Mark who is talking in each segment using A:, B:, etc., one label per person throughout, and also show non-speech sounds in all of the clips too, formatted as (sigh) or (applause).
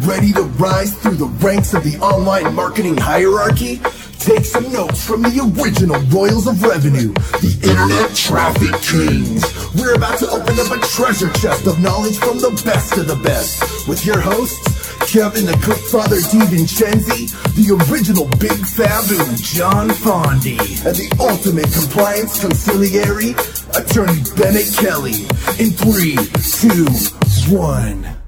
A: Ready to rise through the ranks of the online marketing hierarchy? Take some notes from the original Royals of Revenue, the Internet Traffic Kings. We're about to open up a treasure chest of knowledge from the best of the best with your hosts, Kevin the Clickfather DiVincenzi, the original Big Fabu John Fondi, and the ultimate compliance consigliere, Attorney Bennett Kelly. In three, two, one.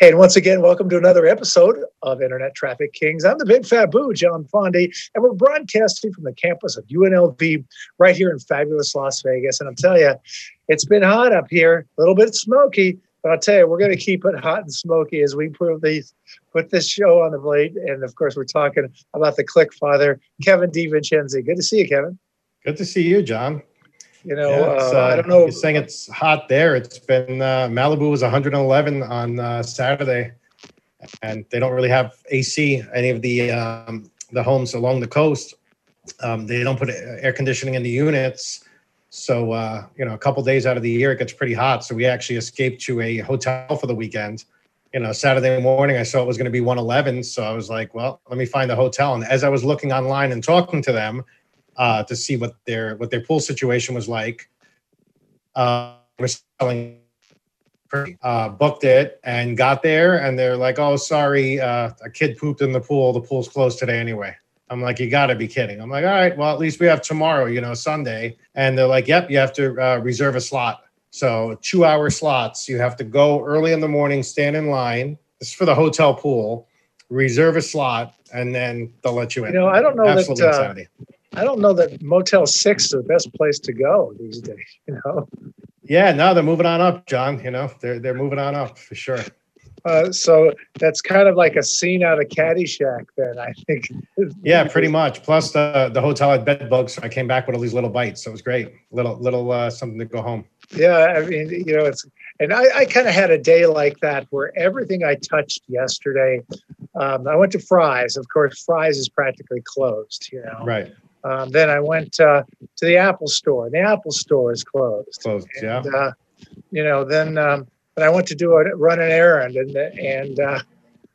B: And once again, welcome to another episode of Internet Traffic Kings. I'm the Big Fabu, John Fondi, and we're broadcasting from the campus of UNLV right here in fabulous Las Vegas. And I'll tell you, it's been hot up here, a little bit smoky, but I'll tell you, we're going to keep it hot and smoky as we prove these, put this show on the plate. And of course, we're talking about the Click Father, Kevin DiVincenzi. Good to see you, Kevin.
C: Good to see you, John.
B: You know, yeah, uh, uh, I don't know.
C: You're saying it's hot there. It's been uh, Malibu was 111 on uh, Saturday, and they don't really have AC. Any of the um, the homes along the coast, um, they don't put air conditioning in the units. So uh, you know, a couple days out of the year, it gets pretty hot. So we actually escaped to a hotel for the weekend. You know, Saturday morning, I saw it was going to be 111, so I was like, well, let me find a hotel. And as I was looking online and talking to them uh, to see what their what their pool situation was like. Uh, we're selling, uh, booked it and got there, and they're like, "Oh, sorry, uh, a kid pooped in the pool. The pool's closed today anyway." I'm like, "You got to be kidding!" I'm like, "All right, well, at least we have tomorrow, you know, Sunday." And they're like, "Yep, you have to uh, reserve a slot." So two hour slots. You have to go early in the morning, stand in line. This is for the hotel pool. Reserve a slot, and then they'll let you in.
B: You know, I don't know Absolutely that. Uh, I don't know that Motel Six is the best place to go these days. (laughs) You know.
C: Yeah, no, they're moving on up, John. You know, they're they're moving on up for sure.
B: Uh, so that's kind of like a scene out of Caddyshack, then I think.
C: yeah, pretty much. Plus the the hotel had bed bugs, so I came back with all these little bites. So it was great. Little little uh, something to go home.
B: Yeah, I mean, you know, it's and I, I kind of had a day like that where everything I touched yesterday. Um, I went to Fry's. Of course, Fry's is practically closed. You know,
C: right.
B: Um, then I went uh, to the Apple store. The Apple store is closed.
C: Closed,
B: and,
C: yeah.
B: Uh, you know, then um, then I went to do a run an errand, and and uh,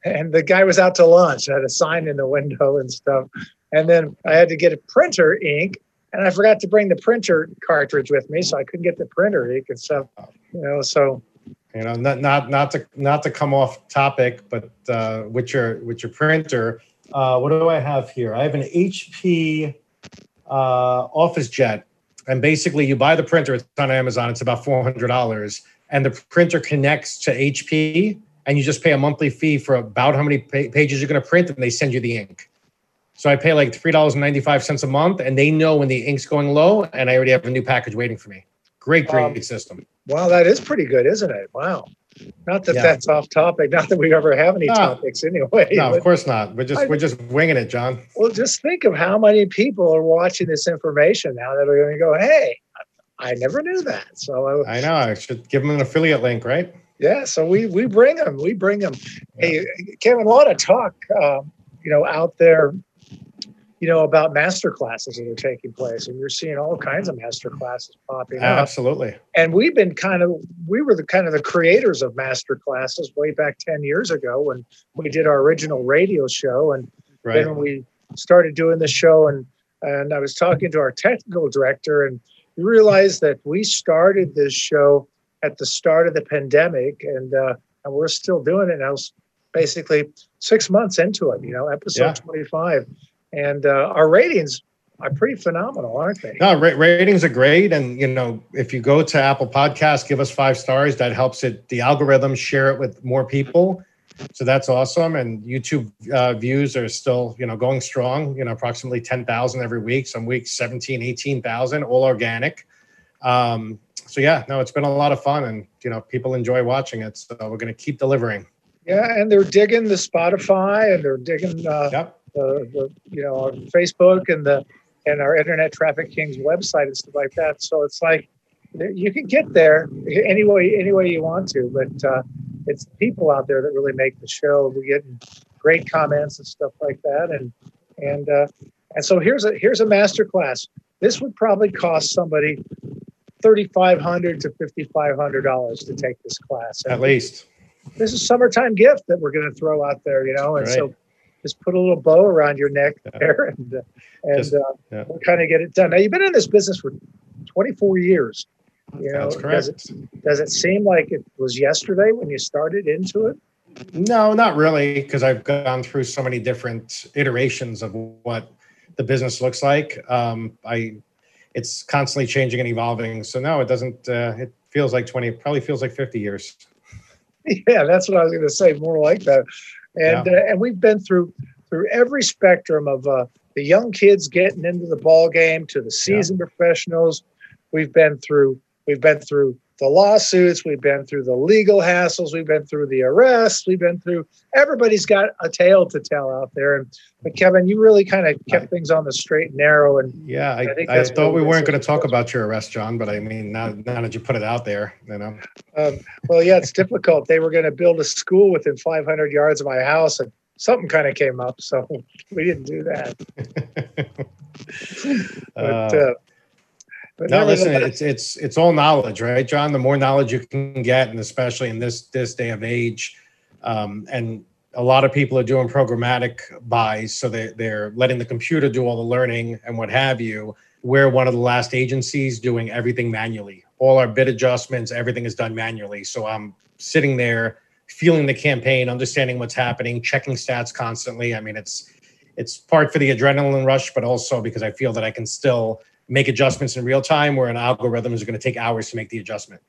B: and the guy was out to lunch. I had a sign in the window and stuff. And then I had to get a printer ink, and I forgot to bring the printer cartridge with me, so I couldn't get the printer ink and stuff. You know, so
C: you know, not not not to not to come off topic, but uh, with your with your printer, uh, what do I have here? I have an HP uh, Office Jet, and basically you buy the printer. It's on Amazon. It's about four hundred dollars, and the printer connects to HP, and you just pay a monthly fee for about how many pages you're going to print, and they send you the ink. So I pay like three dollars and ninety five cents a month, and they know when the ink's going low, and I already have a new package waiting for me. Great, great um, system.
B: Wow, that is pretty good, isn't it? Wow. Not that yeah. that's off topic. Not that we ever have any no. topics anyway.
C: No, of course not. We're just I, we're just winging it, John.
B: Well, just think of how many people are watching this information now that are going to go, "Hey, I never knew that." So
C: I, I know I should give them an affiliate link, right?
B: Yeah. So we we bring them. We bring them. Yeah. Hey, Kevin, a lot of talk, um, you know, out there you know, about master classes that are taking place. And you're seeing all kinds of master classes popping up.
C: Absolutely.
B: And we've been kind of, we were the kind of the creators of master classes way back 10 years ago when we did our original radio show. And right. then when we started doing the show and, and I was talking to our technical director and we realized that we started this show at the start of the pandemic and, uh, and we're still doing it now basically six months into it, you know, episode yeah. 25 and uh, our ratings are pretty phenomenal, aren't they?
C: No, ra- ratings are great, and you know, if you go to Apple Podcasts, give us five stars. That helps it. The algorithm share it with more people, so that's awesome. And YouTube uh, views are still, you know, going strong. You know, approximately ten thousand every week. Some weeks 17, 18,000, all organic. Um, so yeah, no, it's been a lot of fun, and you know, people enjoy watching it. So we're going to keep delivering.
B: Yeah, and they're digging the Spotify, and they're digging. Uh, yep the, the you know our Facebook and the and our Internet Traffic Kings website and stuff like that. So it's like you can get there any way any way you want to, but uh, it's people out there that really make the show. We get great comments and stuff like that, and and uh, and so here's a here's a master class. This would probably cost somebody thirty five hundred to fifty five hundred dollars to take this class
C: at least.
B: this is summertime gift that we're going to throw out there, you know, and right. so just put a little bow around your neck there and uh, and just, uh, yeah. we'll kind of get it done. Now you've been in this business for 24 years. You know, does it, does it seem like it was yesterday when you started into it?
C: No, not really, because I've gone through so many different iterations of what the business looks like. Um, I, it's constantly changing and evolving. So no, it doesn't. Uh, it feels like twenty. Probably feels like fifty years. (laughs)
B: Yeah, that's what I was going to say. More like that. And yeah. uh, and we've been through through every spectrum of uh, the young kids getting into the ball game to the seasoned yeah. professionals. We've been through we've been through the lawsuits, we've been through the legal hassles, we've been through the arrests, we've been through everybody's got a tale to tell out there. And but Kevin, you really kind of kept things on the straight and narrow. And
C: yeah, I, I, I thought we weren't going to talk about your arrest, John, but I mean, now, now that you put it out there, you know.
B: Um, well, yeah, it's difficult. They were going to build a school within 500 yards of my house, and something kind of came up, so (laughs) we didn't do that. (laughs)
C: but. Uh, uh no, listen, it's it's it's all knowledge, right, John? The more knowledge you can get, and especially in this this day of age, um, and a lot of people are doing programmatic buys, so they they're letting the computer do all the learning and what have you. We're one of the last agencies doing everything manually. All our bid adjustments, everything is done manually. So I'm sitting there, feeling the campaign, understanding what's happening, checking stats constantly. I mean, it's it's part for the adrenaline rush, but also because I feel that I can still make adjustments in real time where an algorithm is going to take hours to make the adjustment.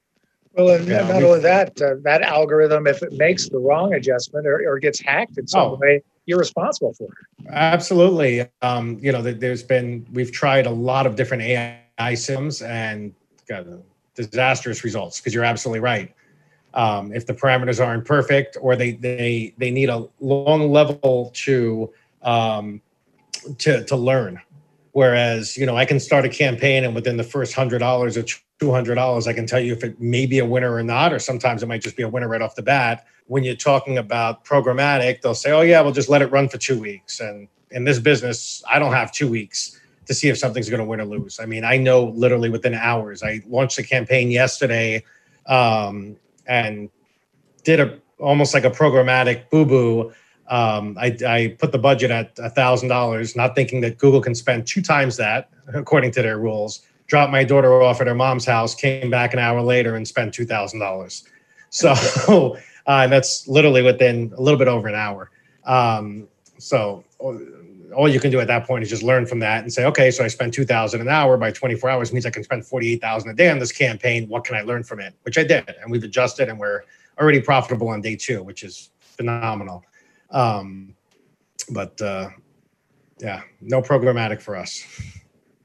B: Well, and yeah, not only that, uh, that algorithm, if it makes the wrong adjustment or, or gets hacked in some oh, way, you're responsible for it.
C: Absolutely. Um, you know, there's been, we've tried a lot of different AI sims and got disastrous results because you're absolutely right. Um, if the parameters aren't perfect or they, they, they need a long level to, um, to, to learn Whereas, you know, I can start a campaign and within the first hundred dollars or two hundred dollars, I can tell you if it may be a winner or not, or sometimes it might just be a winner right off the bat. When you're talking about programmatic, they'll say, "Oh yeah, we'll just let it run for two weeks." And in this business, I don't have two weeks to see if something's going to win or lose. I mean, I know literally within hours. I launched a campaign yesterday um, and did a almost like a programmatic boo boo um, I, I, put the budget at $1,000, not thinking that Google can spend two times that, according to their rules. Dropped my daughter off at her mom's house, came back an hour later and spent $2,000. So (laughs) uh, that's literally within a little bit over an hour. Um, so all you can do at that point is just learn from that and say, okay, so I spent 2000 an hour by 24 hours means I can spend 48,000 a day on this campaign. What can I learn from it? Which I did. And we've adjusted and we're already profitable on day two, which is phenomenal. Um, but uh, yeah, no programmatic for us.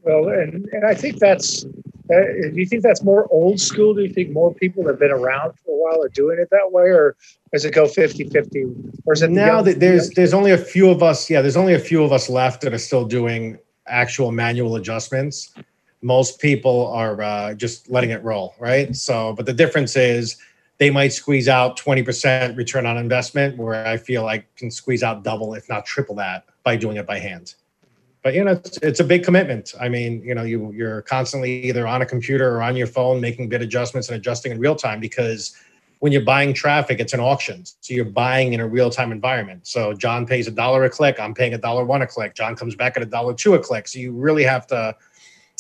B: Well, and, and I think that's, uh, do you think that's more old school? Do you think more people have been around for a while are doing it that way? Or does it go 50 50? Or is it
C: now that there's, there's only a few of us. Yeah, there's only a few of us left that are still doing actual manual adjustments. Most people are uh, just letting it roll, right? So, but the difference is, they might squeeze out 20% return on investment where I feel I can squeeze out double, if not triple that by doing it by hand. But you know, it's, it's a big commitment. I mean, you know, you you're constantly either on a computer or on your phone making bid adjustments and adjusting in real time because when you're buying traffic, it's an auction. So you're buying in a real time environment. So John pays a dollar a click, I'm paying a dollar one a click. John comes back at a dollar two a click. So you really have to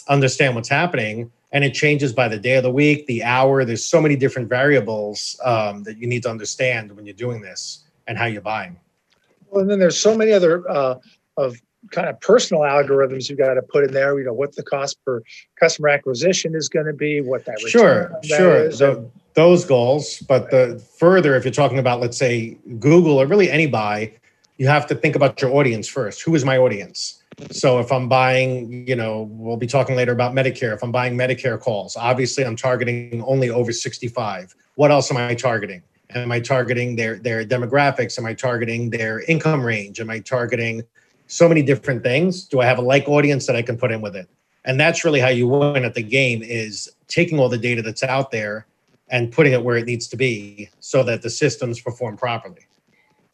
C: understand what's happening and it changes by the day of the week, the hour. There's so many different variables um, that you need to understand when you're doing this and how you're buying.
B: Well, and then there's so many other uh, of kind of personal algorithms you've got to put in there. You know what the cost per customer acquisition is going to be, what that
C: sure, sure. So those goals, but the further, if you're talking about, let's say Google or really any buy, you have to think about your audience first. Who is my audience? So if I'm buying, you know, we'll be talking later about Medicare. If I'm buying Medicare calls, obviously I'm targeting only over 65. What else am I targeting? Am I targeting their their demographics? Am I targeting their income range? Am I targeting so many different things? Do I have a like audience that I can put in with it? And that's really how you win at the game is taking all the data that's out there and putting it where it needs to be so that the systems perform properly.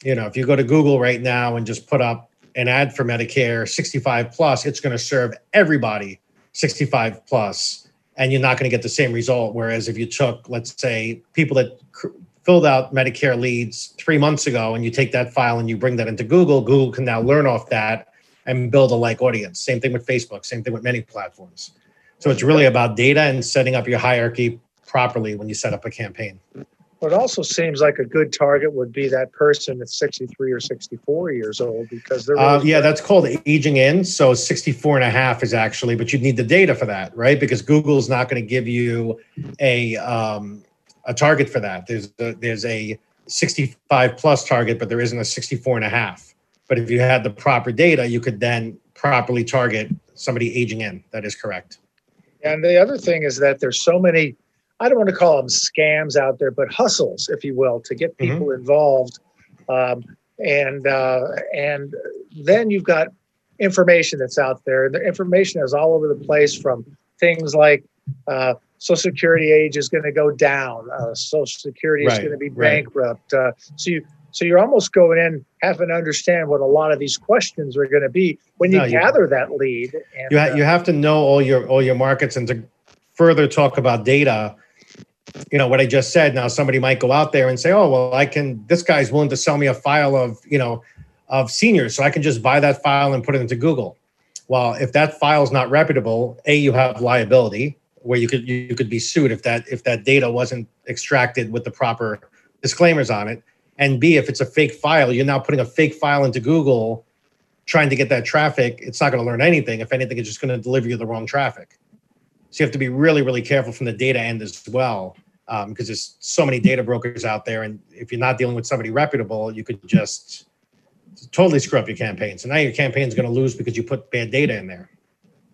C: You know, if you go to Google right now and just put up an ad for Medicare 65 plus, it's going to serve everybody 65 plus, and you're not going to get the same result. Whereas if you took, let's say, people that filled out Medicare leads three months ago and you take that file and you bring that into Google, Google can now learn off that and build a like audience. Same thing with Facebook, same thing with many platforms. So it's really about data and setting up your hierarchy properly when you set up a campaign.
B: It also seems like a good target would be that person that's 63 or 64 years old because they're.
C: Uh, yeah, that's called aging in. So 64 and a half is actually, but you'd need the data for that, right? Because Google's not going to give you a um, a target for that. There's a, there's a 65 plus target, but there isn't a 64 and a half. But if you had the proper data, you could then properly target somebody aging in. That is correct.
B: And the other thing is that there's so many I don't want to call them scams out there, but hustles, if you will, to get mm-hmm. people mm-hmm. involved. Um, and uh, and then you've got information that's out there. The information is all over the place from things like uh, Social Security age is going to go down, uh, Social Security right, is going to be bankrupt. Right. Uh, so you so you're almost going in having to understand what a lot of these questions are going to be when you no, gather you, that lead.
C: And, you, ha- you uh, have to know all your all your markets and to further talk about data you know what I just said. Now somebody might go out there and say, "Oh, well, I can. This guy's willing to sell me a file of you know of seniors, so I can just buy that file and put it into Google." Well, if that file is not reputable, a you have liability where you could you could be sued if that if that data wasn't extracted with the proper disclaimers on it, and b if it's a fake file, you're now putting a fake file into Google, trying to get that traffic. It's not going to learn anything. If anything, it's just going to deliver you the wrong traffic. So you have to be really, really careful from the data end as well, because um, there's so many data brokers out there. And if you're not dealing with somebody reputable, you could just totally screw up your campaign. So now your campaign is going to lose because you put bad data in there.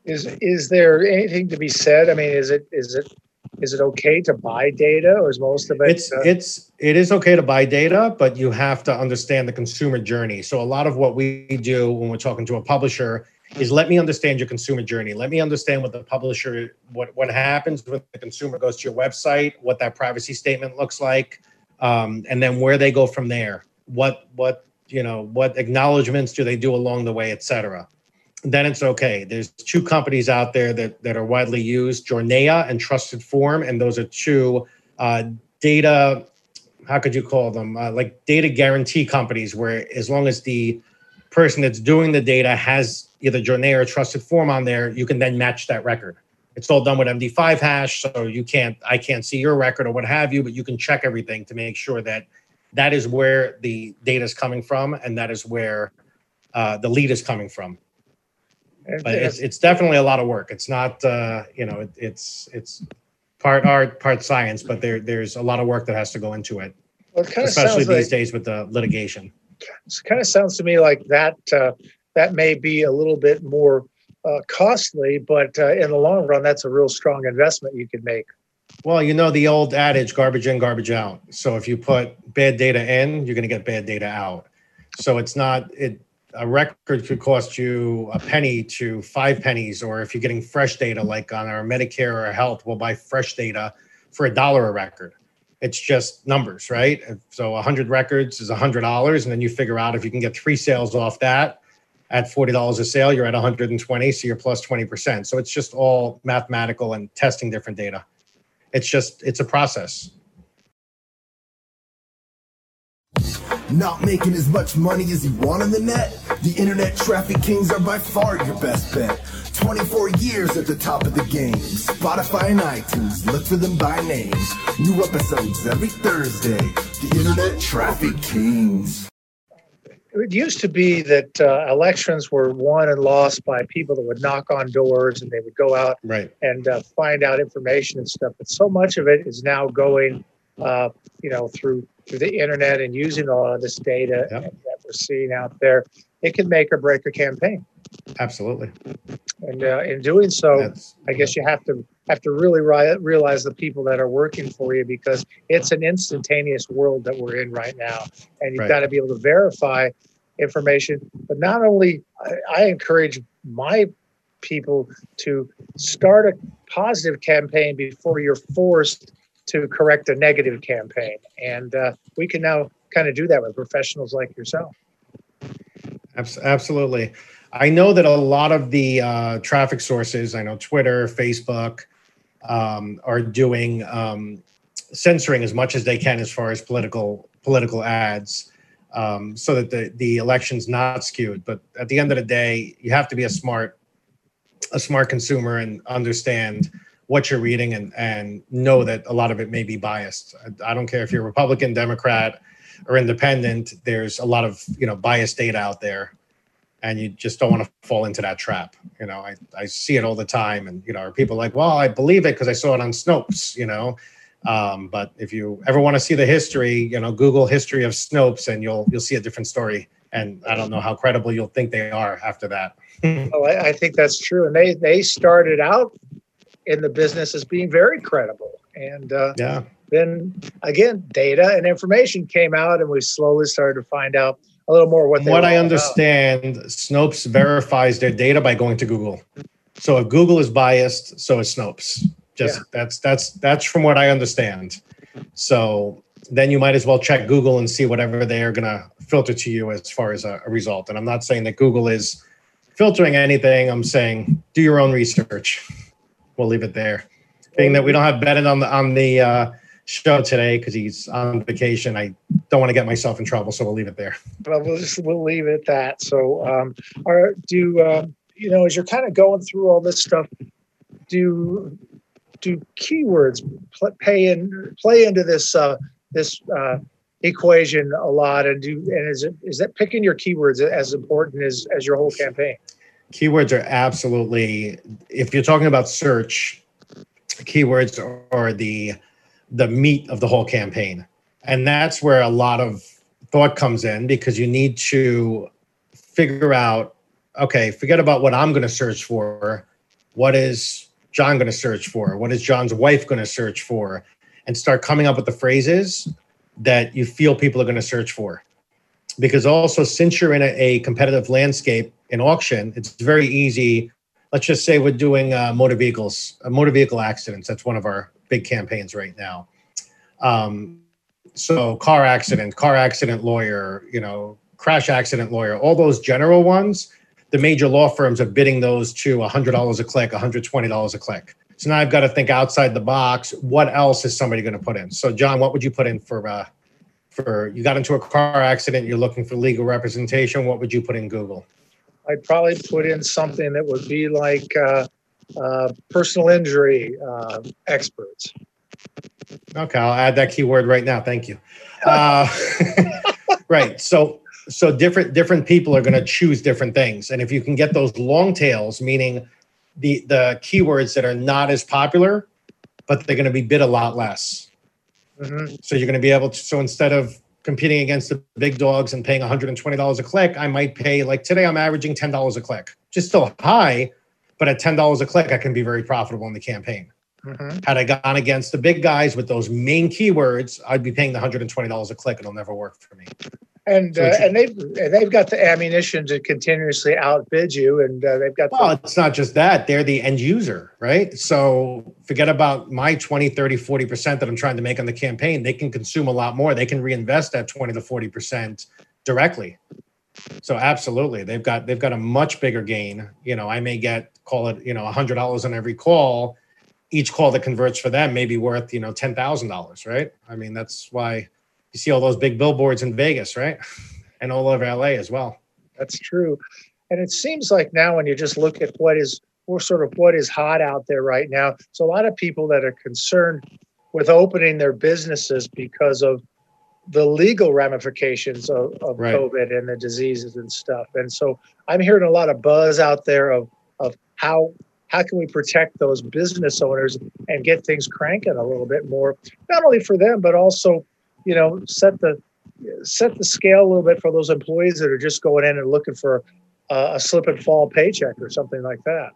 B: Is is there anything to be said? I mean, is it is it is it okay to buy data, or is most of it?
C: It's uh, it's it is okay to buy data, but you have to understand the consumer journey. So a lot of what we do when we're talking to a publisher is let me understand your consumer journey. Let me understand what the publisher, what what happens when the consumer goes to your website, what that privacy statement looks like, um, and then where they go from there. What what you know what acknowledgments do they do along the way, et cetera. Then it's okay. There's two companies out there that that are widely used, Jornaya and Trusted Form, and those are two uh, data. How could you call them? Uh, like data guarantee companies, where as long as the person that's doing the data has either Jornaya or trusted form on there, you can then match that record. It's all done with MD5 hash, so you can't, I can't see your record or what have you, but you can check everything to make sure that that is where the data is coming from and that is where uh, the lead is coming from. But it's, it's definitely a lot of work. It's not, uh, you know, it, it's it's part art, part science, but there there's a lot of work that has to go into it, well, it especially these like, days with the litigation.
B: It kind of sounds to me like that uh, that may be a little bit more uh, costly, but uh, in the long run, that's a real strong investment you can make.
C: Well, you know the old adage garbage in, garbage out. So if you put bad data in, you're going to get bad data out. So it's not, it, a record could cost you a penny to five pennies, or if you're getting fresh data, like on our Medicare or health, we'll buy fresh data for a dollar a record. It's just numbers, right? So 100 records is $100, and then you figure out if you can get three sales off that at $40 a sale, you're at 120, so you're plus 20%. So it's just all mathematical and testing different data. It's just, it's a process.
A: Not making as much money as you want on the net? The internet traffic kings are by far your best bet. 24 years at the top of the game. Spotify and iTunes, look for them by name. New episodes every Thursday. The internet traffic kings
B: it used to be that uh, elections were won and lost by people that would knock on doors and they would go out
C: right.
B: and uh, find out information and stuff. But so much of it is now going, uh, you know, through through the internet and using all of this data yep. that we're seeing out there. It can make or break a campaign.
C: Absolutely.
B: And uh, in doing so, That's, I guess you have to have to really ri- realize the people that are working for you because it's an instantaneous world that we're in right now, and you've right. got to be able to verify information. But not only, I, I encourage my people to start a positive campaign before you're forced to correct a negative campaign, and uh, we can now kind of do that with professionals like yourself.
C: Absolutely. I know that a lot of the uh, traffic sources, I know Twitter, Facebook, um, are doing um, censoring as much as they can as far as political political ads, um, so that the the election's not skewed. But at the end of the day, you have to be a smart a smart consumer and understand what you're reading and and know that a lot of it may be biased. I, I don't care if you're Republican, Democrat, or independent. There's a lot of you know biased data out there and you just don't want to fall into that trap. You know, I, I see it all the time, and you know, are people like, well, I believe it because I saw it on Snopes. You know, um, but if you ever want to see the history, you know, Google history of Snopes, and you'll you'll see a different story. And I don't know how credible you'll think they are after that. (laughs)
B: oh, I, I think that's true. And they they started out in the business as being very credible, and uh,
C: yeah.
B: Then again, data and information came out, and we slowly started to find out a little more what
C: what I understand, about. Snopes verifies their data by going to Google. So if Google is biased, so is Snopes. Just yeah. that's that's that's from what I understand. So then you might as well check Google and see whatever they are gonna filter to you as far as a, a result. And I'm not saying that Google is filtering anything. I'm saying do your own research. We'll leave it there. Being that we don't have Bennett on the on the uh, show today because he's on vacation. I don't want to get myself in trouble, so we'll leave it there.
B: Well, we'll just we'll leave it at that. So, um, are do uh, you know as you're kind of going through all this stuff, do do keywords play, pay in play into this uh, this uh, equation a lot, and do and is it is that picking your keywords as important as as your whole campaign?
C: Keywords are absolutely if you're talking about search, keywords are the the meat of the whole campaign. And that's where a lot of thought comes in because you need to figure out okay, forget about what I'm going to search for. What is John going to search for? What is John's wife going to search for? And start coming up with the phrases that you feel people are going to search for. Because also, since you're in a, competitive landscape in auction, it's very easy. Let's just say we're doing uh, motor vehicles, uh, motor vehicle accidents. That's one of our big campaigns right now. Um, so car accident, car accident lawyer, you know, crash accident lawyer, all those general ones, the major law firms are bidding those to $100 a click, $120 a click. So now I've got to think outside the box. What else is somebody going to put in? So John, what would you put in for uh, for you got into a car accident, you're looking for legal representation? What would you put in Google?
B: I'd probably put in something that would be like uh, uh, personal injury uh, experts.
C: Okay, I'll add that keyword right now. Thank you. (laughs) Uh, (laughs) right. So so different different people are going to choose different things, and if you can get those long tails, meaning the the keywords that are not as popular, but they're going to be bid a lot less. Mm-hmm. So you're going to be able to. So instead of competing against the big dogs and paying $120 a click, I might pay like today I'm averaging $10 a click, just still high, but at $10 a click, I can be very profitable in the campaign. Mm-hmm. Had I gone against the big guys with those main keywords, I'd be paying the $120 a click. It'll never work for me.
B: And so uh, and they've they've got the ammunition to continuously outbid you, and uh, they've got.
C: Well, the- it's not just that; they're the end user, right? So forget about my 20, 30, 40 percent that I'm trying to make on the campaign. They can consume a lot more. They can reinvest that 20 to 40 percent directly. So absolutely, they've got they've got a much bigger gain. You know, I may get call it you know a hundred dollars on every call. Each call that converts for them may be worth you know ten thousand dollars, right? I mean, that's why you see all those big billboards in Vegas, right, (laughs) and all over LA as well.
B: That's true, and it seems like now when you just look at what is or sort of what is hot out there right now, so a lot of people that are concerned with opening their businesses because of the legal ramifications of, of right. COVID and the diseases and stuff. And so I'm hearing a lot of buzz out there of of how how can we protect those business owners and get things cranking a little bit more, not only for them but also, you know, set the set the scale a little bit for those employees that are just going in and looking for a, a slip and fall paycheck or something like that.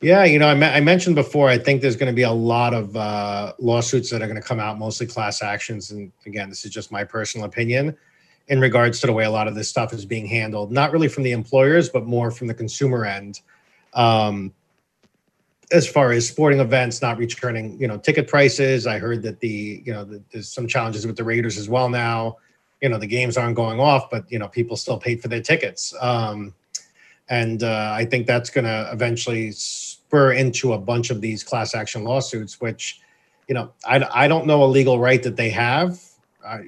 C: Yeah, you know, I, I, mentioned before, I think there's going to be a lot of uh, lawsuits that are going to come out, mostly class actions. And again, this is just my personal opinion in regards to the way a lot of this stuff is being handled, not really from the employers, but more from the consumer end. Um, as far as sporting events not returning, you know, ticket prices, I heard that the, you know, the, there's some challenges with the Raiders as well now. You know, the games aren't going off, but you know, people still paid for their tickets. Um, and uh, I think that's going to eventually spur into a bunch of these class action lawsuits, which you know, I, I don't know a legal right that they have uh,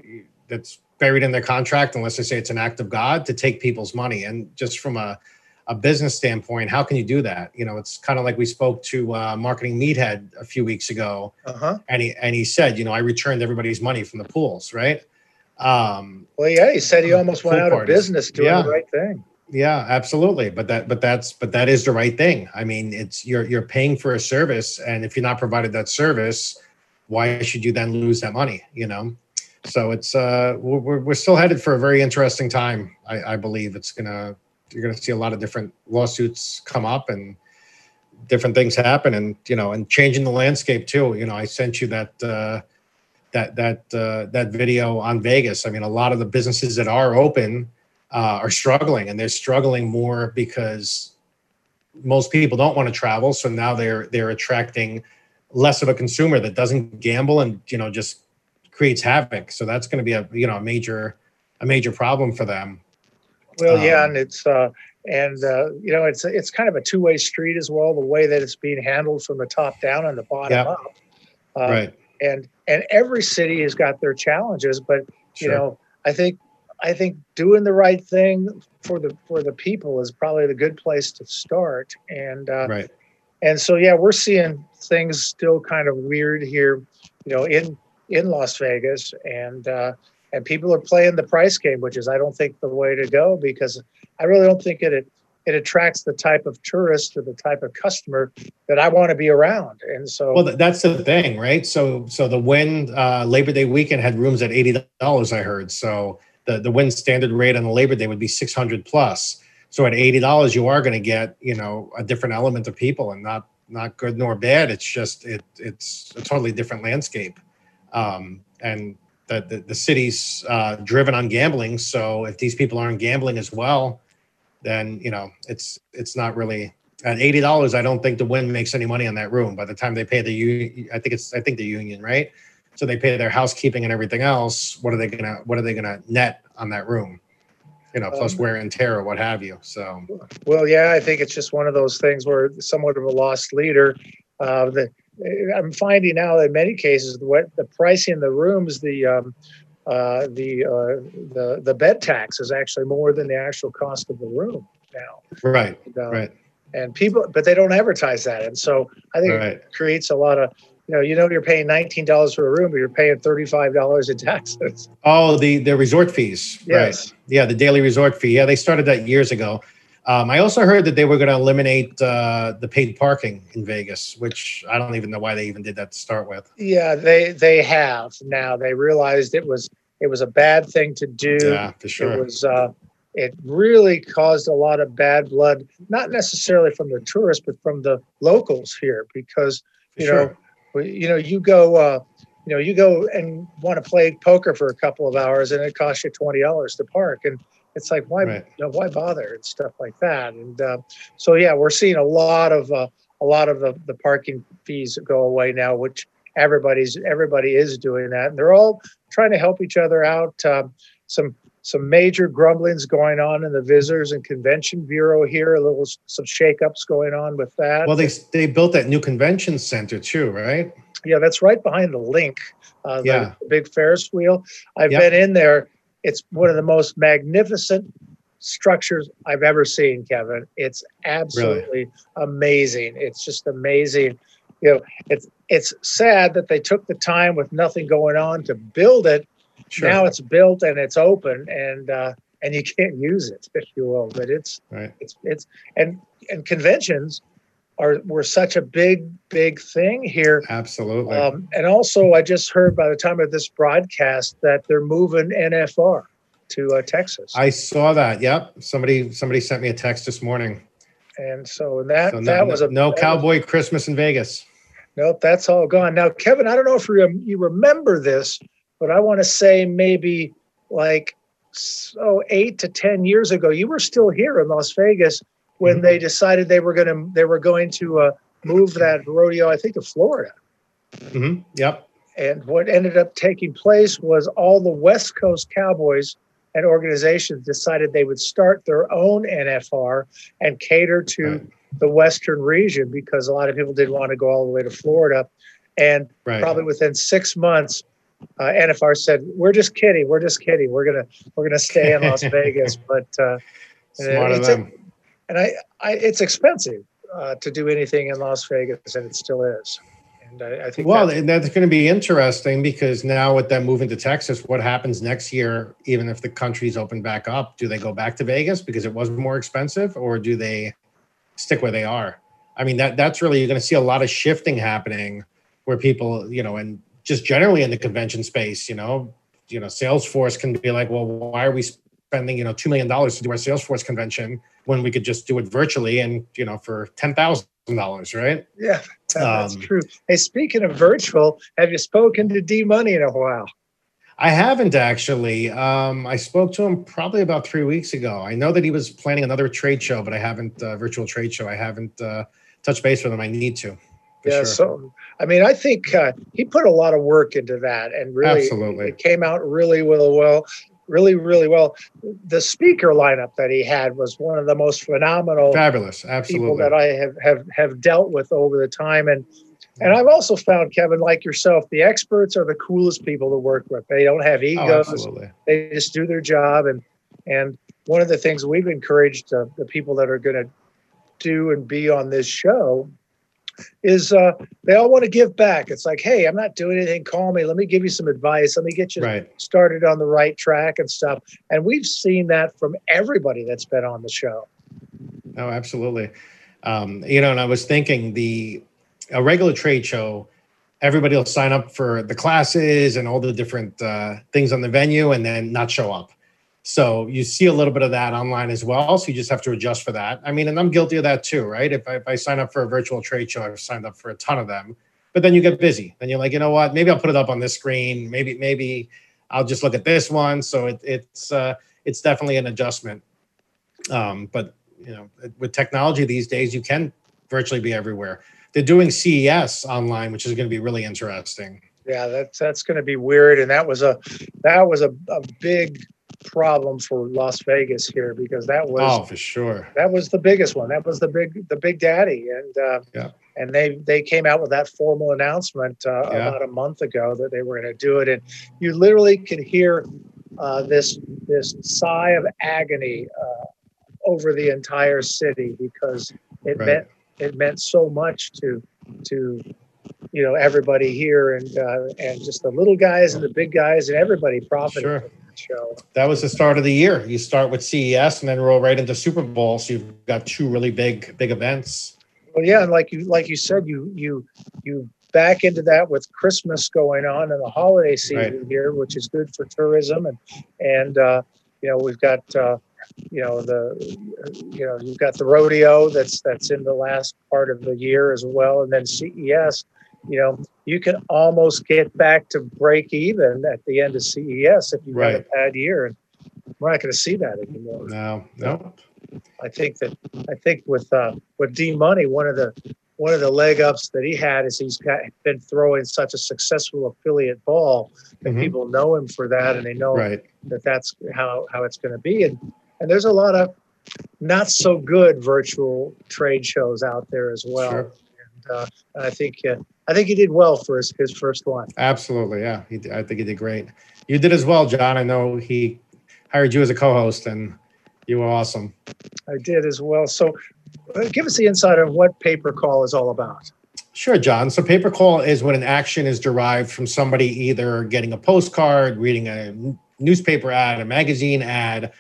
C: that's buried in their contract unless they say it's an act of God to take people's money. And just from a, a business standpoint, how can you do that? You know, it's kind of like we spoke to uh, marketing meathead a few weeks ago, uh-huh. and he and he said, you know, I returned everybody's money from the pools, right?
B: Um, well, yeah, he said he almost went out parties. of business doing yeah. the right thing.
C: Yeah, absolutely. But that, but that's, but that is the right thing. I mean, it's you're you're paying for a service, and if you're not provided that service, why should you then lose that money? You know. So it's uh, we're we're still headed for a very interesting time. I, I believe it's gonna you're gonna see a lot of different lawsuits come up and different things happen, and you know, and changing the landscape too. You know, I sent you that. Uh, that that uh, that video on Vegas. I mean, a lot of the businesses that are open uh, are struggling, and they're struggling more because most people don't want to travel. So now they're they're attracting less of a consumer that doesn't gamble and you know just creates havoc. So that's going to be a you know a major a major problem for them.
B: Well, um, yeah, and it's uh, and uh, you know it's it's kind of a two way street as well. The way that it's being handled from the top down and the bottom up.
C: Uh, right
B: and and every city has got their challenges but you sure. know i think i think doing the right thing for the for the people is probably the good place to start and uh,
C: right
B: and so yeah we're seeing things still kind of weird here you know in in las vegas and uh, and people are playing the price game which is i don't think the way to go because i really don't think it it attracts the type of tourist or the type of customer that I want to be around. And so,
C: well, that's the thing, right? So, so the Wynn uh, Labor Day weekend had rooms at eighty dollars. I heard. So the the Wynn standard rate on the Labor Day would be six hundred plus. So at eighty dollars, you are going to get you know a different element of people, and not not good nor bad. It's just it it's a totally different landscape, um, and the the, the city's uh, driven on gambling. So if these people aren't gambling as well then you know it's it's not really at eighty dollars. I don't think the Wynn makes any money on that room. By the time they pay the I think it's I think the union, right? So they pay their housekeeping and everything else. What are they gonna What are they gonna net on that room? You know, plus um, wear and tear or what have you. So,
B: well, yeah, I think it's just one of those things where somewhat of a lost leader. Uh, the, I'm finding now in many cases what the pricing in the rooms, the um, uh, the uh, the the bed tax is actually more than the actual cost of the room now.
C: Right. And, uh, right.
B: And people, but they don't advertise that, and so I think right. it creates a lot of. You know, you know, you're paying nineteen dollars for a room, but you're paying thirty-five dollars in taxes.
C: Oh, the the resort fees, yes. right? Yeah, the daily resort fee. Yeah, they started that years ago. Um, I also heard that they were going to eliminate uh, the paid parking in Vegas, which I don't even know why they even did that to start with.
B: Yeah, they they have now. They realized it was it was a bad thing to do.
C: Yeah, for sure.
B: It was. Uh, it really caused a lot of bad blood, not necessarily from the tourists, but from the locals here, because you sure. know, you know, you go. Uh, you know, you go and want to play poker for a couple of hours, and it costs you twenty dollars to park, and it's like why right. you know, why bother and stuff like that and uh, so yeah we're seeing a lot of uh, a lot of the, the parking fees go away now which everybody's everybody is doing that and they're all trying to help each other out um, some some major grumblings going on in the visitors and convention bureau here a little some shakeups going on with that
C: well they they built that new convention center too right
B: yeah that's right behind the LINQ. uh, the yeah. big ferris wheel i've yep. been in there it's one of the most magnificent structures I've ever seen, Kevin. It's absolutely really? amazing. It's just amazing. You know, it's it's sad that they took the time with nothing going on to build it. Sure. Now it's built and it's open and uh, and you (laughs) can't use it, if you will. But it's
C: right.
B: it's it's and and conventions are were such a big big thing here.
C: Absolutely. Um,
B: and also, I just heard by the time of this broadcast that they're moving NFR to uh, Texas.
C: I saw that. Yep. Somebody somebody sent me a text this morning.
B: And so that so no, that was a
C: no cowboy was, Christmas in Vegas.
B: Nope, that's all gone. Now, Kevin, I don't know if you remember this, but I want to say maybe like so eight to ten years ago, you were still here in Las Vegas when mm-hmm. they decided they were going to they were going to uh, move that rodeo, I think, to Florida.
C: Mm-hmm. Yep.
B: And what ended up taking place was all the West Coast Cowboys and organizations decided they would start their own NFR and cater to right. the Western region because a lot of people didn't want to go all the way to Florida. And right. probably within six months, uh, NFR said, "We're just kidding. We're just kidding. We're gonna we're gonna stay in Las (laughs) Vegas." But uh,
C: Smart of them.
B: and I, I, it's expensive uh, to do anything in Las Vegas, and it still is. And I, I think
C: well, that's, that's going to be interesting because now with them moving to Texas, what happens next year? Even if the country's open back up, do they go back to Vegas because it was more expensive, or do they stick where they are? I mean, that that's really you're going to see a lot of shifting happening where people, you know, and just generally in the convention space, you know, you know, Salesforce can be like, well, why are we spending, you know, two million dollars to do our Salesforce convention when we could just do it virtually and you know for ten thousand dollars, right?
B: Yeah, that's um, true. Hey, speaking of virtual, have you spoken to D Money in a while?
C: I haven't actually. Um, I spoke to him probably about three weeks ago. I know that he was planning another trade show, but I haven't uh, virtual trade show. I haven't uh, touched base with him. I need to.
B: Yeah. Sure. So, I mean, I think uh, he put a lot of work into that, and really,
C: Absolutely.
B: it came out really well. Well, really, really well. The speaker lineup that he had was one of the most phenomenal,
C: fabulous, absolutely
B: people that I have have have dealt with over the time, and and I've also found Kevin, like yourself, the experts are the coolest people to work with. They don't have oh, egos; oh, they just do their job, and and one of the things we've encouraged uh, the people that are going to do and be on this show is uh, they all want to give back. It's like, hey, I'm not doing anything. Call me. Let me give you some advice. Let me get you right. started on the right track and stuff. And we've seen that from everybody that's been on the show.
C: Oh, absolutely. Um, you know, and I was thinking the a regular trade show, everybody will sign up for the classes and all the different uh, things on the venue, and then not show up. So you see a little bit of that online as well. So you just have to adjust for that. I mean, and I'm guilty of that too, right? If I, if I sign up for a virtual trade show, I've signed up for a ton of them, but then you get busy. Then you're like, you know what? Maybe I'll put it up on this screen. Maybe maybe I'll just look at this one. So it, it's uh, it's definitely an adjustment. Um, but you know, with technology these days, you can virtually be everywhere. They're doing CES online, which is going to be really interesting.
B: Yeah, that's that's going to be weird, and that was a that was a, a big problem for Las Vegas here because that was
C: oh for sure
B: that was the biggest one. That was the big the big daddy, and uh,
C: yeah.
B: and they they came out with that formal announcement uh, yeah. about a month ago that they were going to do it, and you literally could hear uh, this this sigh of agony uh, over the entire city because it right. meant it meant so much to to you know everybody here and uh, and just the little guys and the big guys and everybody profited sure show.
C: That was the start of the year. You start with CES and then roll right into Super Bowl. So you've got two really big big events.
B: Well, yeah, and like you like you said, you you you back into that with Christmas going on and the holiday season right. here, which is good for tourism and and uh, you know we've got uh, you know the you know you've got the rodeo that's that's in the last part of the year as well, and then CES you know, you can almost get back to break even at the end of CES if you've right. a bad year. And we're not going to see that anymore.
C: No, no.
B: I think that I think with uh, with D Money, one of the one of the leg ups that he had is he's got, been throwing such a successful affiliate ball that mm-hmm. people know him for that, and they know
C: right.
B: that that's how how it's going to be. And and there's a lot of not so good virtual trade shows out there as well. Sure. And, uh, I think uh, I think he did well for his, his first one.
C: Absolutely, yeah. He, I think he did great. You did as well, John. I know he hired you as a co-host, and you were awesome.
B: I did as well. So, uh, give us the insight of what pay per call is all about.
C: Sure, John. So, pay per call is when an action is derived from somebody either getting a postcard, reading a newspaper ad, a magazine ad,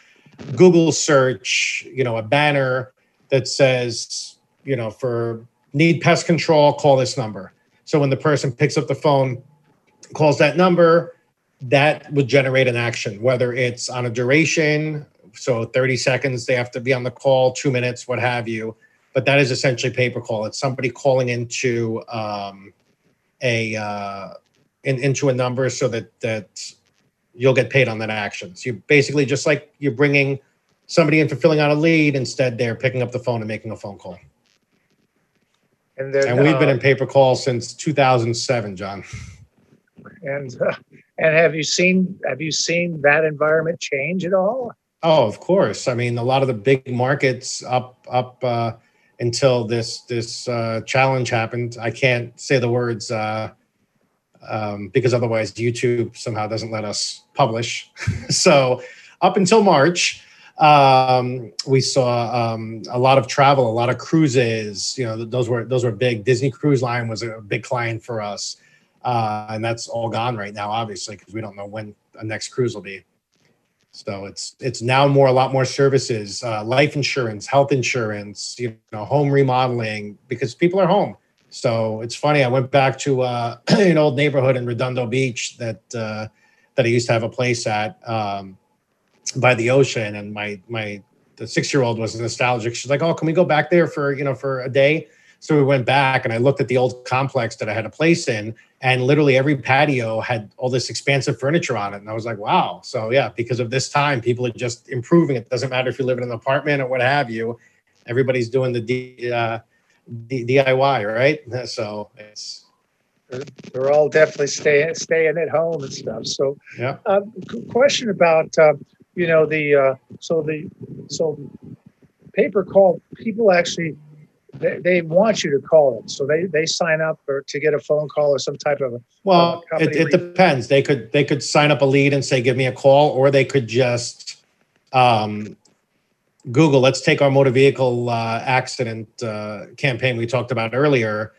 C: Google search, you know, a banner that says, you know, for need pest control, call this number so when the person picks up the phone, calls that number, that would generate an action, whether it's on a duration, so 30 seconds, they have to be on the call, two minutes, what have you. But that is essentially pay per call. It's somebody calling into um, a uh, in, into a number so that that you'll get paid on that action. So you basically just like you're bringing somebody in for filling out a lead. Instead, they're picking up the phone and making a phone call. And, then, and we've uh, been in pay per call since 2007, John.
B: And uh, and have you seen have you seen that environment change at all?
C: Oh, of course. I mean, a lot of the big markets up up uh, until this this uh, challenge happened. I can't say the words uh, um, because otherwise YouTube somehow doesn't let us publish. (laughs) so up until March, um, we saw um, a lot of travel, a lot of cruises. You know, those were those were big. Disney Cruise Line was a big client for us, uh, and that's all gone right now, obviously, because we don't know when the next cruise will be. So it's it's now more a lot more services, uh, life insurance, health insurance, you know, home remodeling because people are home. So it's funny. I went back to uh, (clears throat) an old neighborhood in Redondo Beach that uh, that I used to have a place at. Um, by the ocean and my my the six year old was nostalgic. She's like oh can we go back there for you know for a day? So we went back and i looked at the old complex that i had a place in and literally every patio had all this expansive furniture on it and i was like wow. So yeah because of this time people are just improving. It doesn't matter if you live in an apartment or what have you everybody's doing the D, uh, D, diy right? (laughs) So it's
B: they're all definitely staying staying at home and stuff. So, yeah. Uh, question about uh, you know the uh, so the so pay per call people actually they, they want you to call it so they they sign up or to get a phone call or some type of
C: well it, it depends. They could they could sign up a lead and say give me a call or they could just um, google let's take our motor vehicle uh, accident uh, campaign we talked about earlier.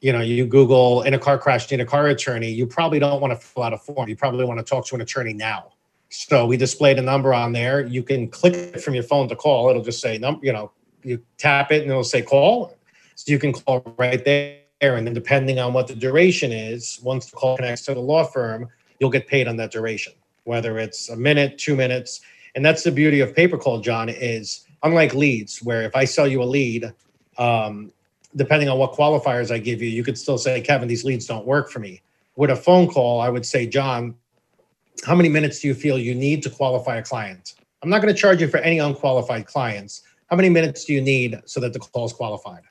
C: You know you google in a car crash need a car attorney. You probably don't want to fill out a form. You probably want to talk to an attorney now so we displayed a number on there. You can click it from your phone to call. It'll just say number, you know, you tap it and it'll say call. So you can call right there. And then depending on what the duration is, once the call connects to the law firm, you'll get paid on that duration, whether it's a minute, two minutes. And that's the beauty of pay per call, John, is unlike leads, where if I sell you a lead, um, depending on what qualifiers I give you, you could still say, Kevin, these leads don't work for me. With a phone call, I would say, John, how many minutes do you feel you need to qualify a client? I'm not going to charge you for any unqualified clients. How many minutes do you need so that the call is qualified?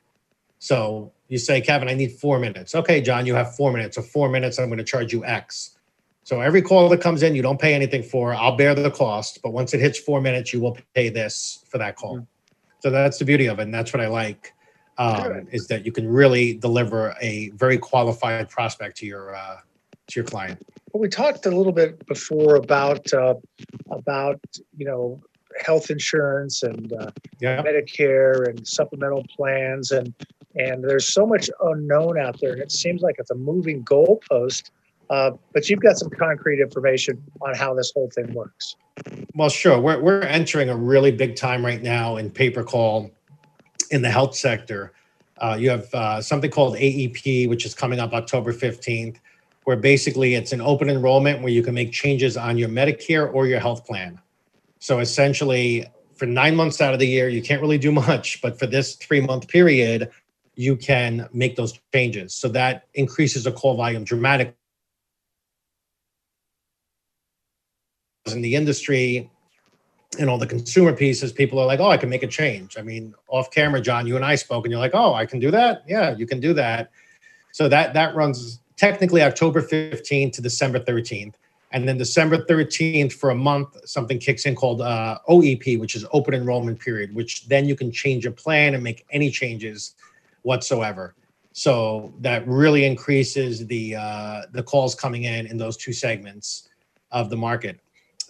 C: So you say, Kevin, I need four minutes. Okay, John, you have four minutes. So four minutes, I'm going to charge you X. So every call that comes in, you don't pay anything for. I'll bear the cost, but once it hits four minutes, you will pay this for that call. Mm-hmm. So that's the beauty of it, and that's what I like um, is that you can really deliver a very qualified prospect to your uh, to your client.
B: Well, we talked a little bit before about uh, about you know health insurance and uh, yeah. Medicare and supplemental plans and and there's so much unknown out there and it seems like it's a moving goalpost. Uh, but you've got some concrete information on how this whole thing works.
C: Well, sure. We're we're entering a really big time right now in pay per call in the health sector. Uh, you have uh, something called AEP, which is coming up October 15th where basically it's an open enrollment where you can make changes on your Medicare or your health plan. So essentially, for nine months out of the year, you can't really do (laughs) much, but for this three month period, you can make those changes. So that increases the call volume dramatically. In the industry and all the consumer pieces, people are like, oh, I can make a change. I mean, off camera, John, you and I spoke, and you're like, oh, I can do that. Yeah, you can do that. So that that runs technically October 15th to December 13th. And then December 13th for a month, something kicks in called uh, OEP, which is open enrollment period, which then you can change your plan and make any changes whatsoever. So that really increases the uh, the calls coming in in those two segments of the market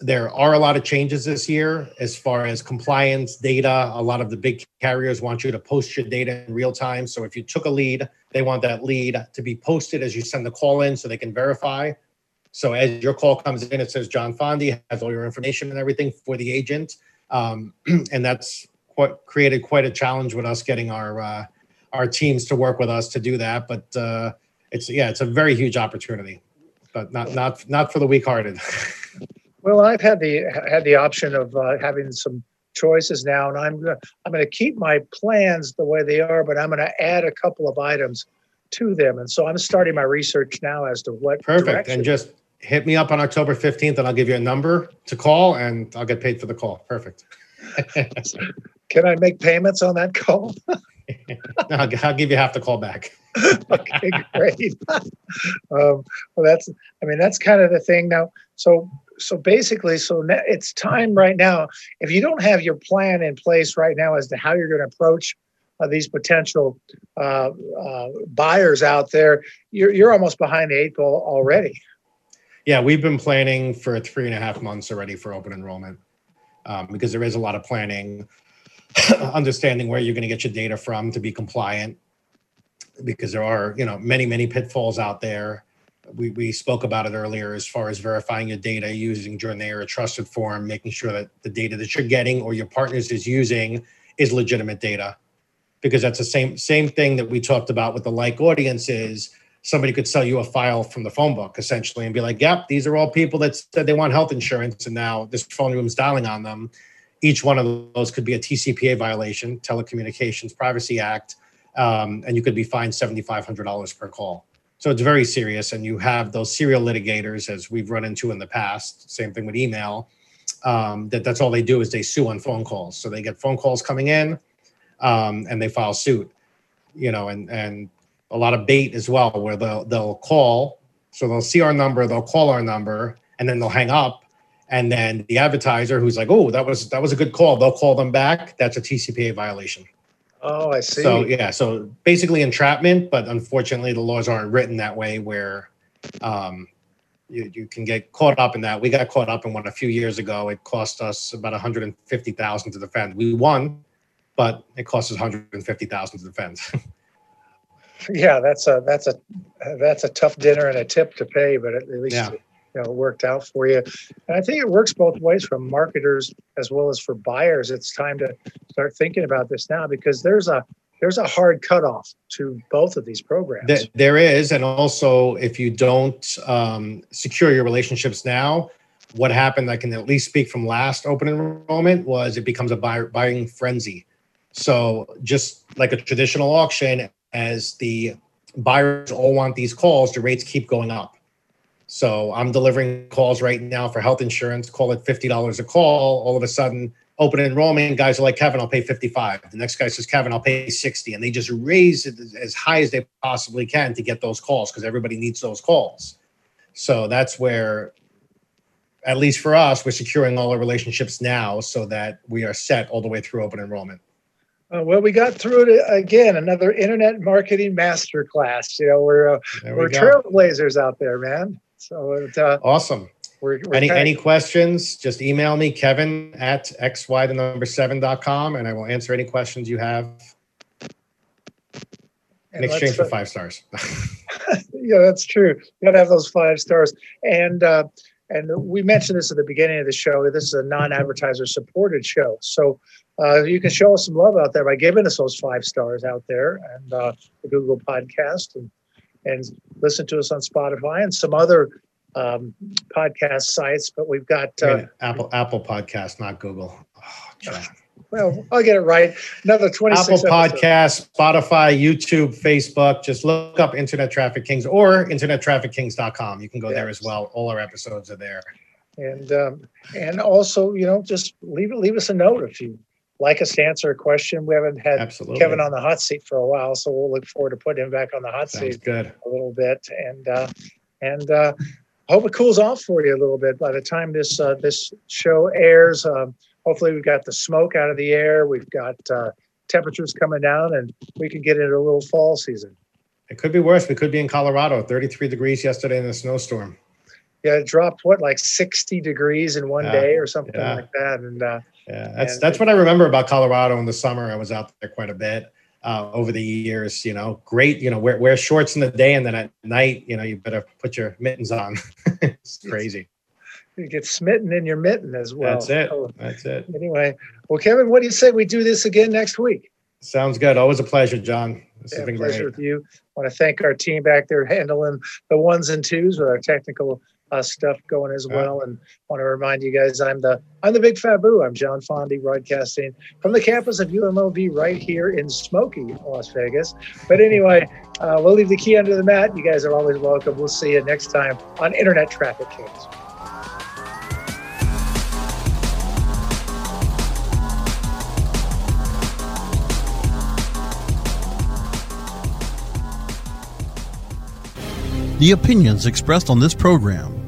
C: there are a lot of changes this year as far as compliance data. A lot of the big carriers want you to post your data in real time. So if you took a lead, they want that lead to be posted as you send the call in so they can verify. So as your call comes in, it says John Fondi has all your information and everything for the agent. Um, (clears throat) and that's what created quite a challenge with us getting our uh, our teams to work with us to do that. But uh, it's yeah, it's a very huge opportunity, but not not not for the weak-hearted. (laughs)
B: Well, I've had the had the option of uh, having some choices now, and I'm gonna, I'm going to keep my plans the way they are, but I'm going to add a couple of items to them, and so I'm starting my research now as to what.
C: Perfect, direction. and just hit me up on October 15th, and I'll give you a number to call, and I'll get paid for the call. Perfect. (laughs)
B: Can I make payments on that call? (laughs) (laughs)
C: I'll, I'll give you half the call back.
B: okay, great. um, well, that's, I mean, that's kind of the thing now. So so basically, so it's time right now. If you don't have your plan in place right now as to how you're going to approach uh, these potential uh, uh, buyers out there, you're, you're almost behind the eight ball already.
C: Yeah, we've been planning for three and a half months already for open enrollment um, because there is a lot of planning, (clears throat) understanding where you're going to get your data from to be compliant, because there are you know many many pitfalls out there. We, we spoke about it earlier as far as verifying your data using Jornaya or a TrustedForm, making sure that the data that you're getting or your partners is using is legitimate data, because that's the same same thing that we talked about with the like audiences somebody could sell you a file from the phone book essentially and be like, yep, these are all people that said they want health insurance and now this phone room's dialing on them. Each one of those could be a TCPA violation, Telecommunications Privacy Act, um, and you could be fined $7,500 per call. So it's very serious. And you have those serial litigators, as we've run into in the past, same thing with email, um, that that's all they do is they sue on phone calls. So they get phone calls coming in um, and they file suit, you know, and, and a lot of bait as well, where they'll they'll call, so they'll see our number, they'll call our number, and then they'll hang up, and then the advertiser who's like, "Oh, that was that was a good call," they'll call them back. That's a TCPA violation.
B: Oh, I see.
C: So yeah, so basically entrapment, but unfortunately the laws aren't written that way where um, you, you can get caught up in that. We got caught up in one a few years ago. It cost us about 150,000 to defend. We won, but it cost us 150,000 to defend. (laughs)
B: yeah, that's a that's a that's a tough dinner and a tip to pay, but at least yeah. You know worked out for you. And I think it works both ways from marketers as well as for buyers. It's time to start thinking about this now because there's a there's a hard cutoff to both of these programs.
C: There is, and also if you don't um, secure your relationships now, what happened? I can at least speak from last open enrollment was it becomes a buy, buying frenzy. So just like a traditional auction, as the buyers all want these calls, the rates keep going up. So I'm delivering calls right now for health insurance, call it $50 a call. All of a sudden, open enrollment guys are like, Kevin, I'll pay 55. The next guy says, Kevin, I'll pay 60. And they just raise it as high as they possibly can to get those calls because everybody needs those calls. So that's where, at least for us, we're securing all our relationships now so that we are set all the way through open enrollment.
B: Uh, well, we got through it again. Another internet marketing masterclass. You know, we're uh, we we're trailblazers out there, man. So it's uh,
C: awesome. We're, we're any any questions? Just email me, Kevin at xy the number seven dot com, and I will answer any questions you have in exchange for uh, five stars. (laughs) (laughs)
B: yeah, that's true. You got to have those five stars, and uh, and we mentioned this at the beginning of the show. This is a non-advertiser supported show, so uh, you can show us some love out there by giving us those five stars out there and uh, the Google Podcast and and listen to us on Spotify and some other um, podcast sites. But we've got
C: uh, Apple Apple Podcast, not Google.
B: Oh, well, I'll get it right. Another 26
C: Apple Podcast, Spotify, YouTube, Facebook. Just look up Internet Traffic Kings or internettraffickings.com. You can go yes. there as well. All our episodes are there.
B: And um, and also, you know, just leave leave us a note if you like us to answer a question. We haven't had Absolutely. Kevin on the hot seat for a while, so we'll look forward to putting him back on the hot Sounds seat
C: good.
B: a little bit. And uh, and uh, hope it cools off for you a little bit by the time this uh, this show airs. Um, hopefully, we've got the smoke out of the air. We've got uh, temperatures coming down, and we can get into a little fall season.
C: It could be worse. We could be in Colorado, 33 degrees yesterday in a snowstorm.
B: Yeah, it dropped what like 60 degrees in one yeah. day or something yeah. like that, and uh,
C: yeah, that's and, that's what I remember about Colorado in the summer. I was out there quite a bit uh, over the years. You know, great. You know, wear wear shorts in the day, and then at night, you know, you better put your mittens on. (laughs) it's crazy.
B: You get smitten in your mitten as well.
C: That's it. So, that's it.
B: Anyway, well, Kevin, what do you say we do this again next week?
C: Sounds good. Always a pleasure, John.
B: This yeah, has been pleasure great. with you. I want to thank our team back there handling the ones and twos with our technical uh, stuff going as well. And want to remind you guys, I'm the I'm the Big Fabu. I'm John Fondy, broadcasting from the campus of UMOV right here in Smoky, Las Vegas. But anyway, uh, we'll leave the key under the mat. You guys are always welcome. We'll see you next time on Internet Traffic Kings.
D: The opinions expressed on this program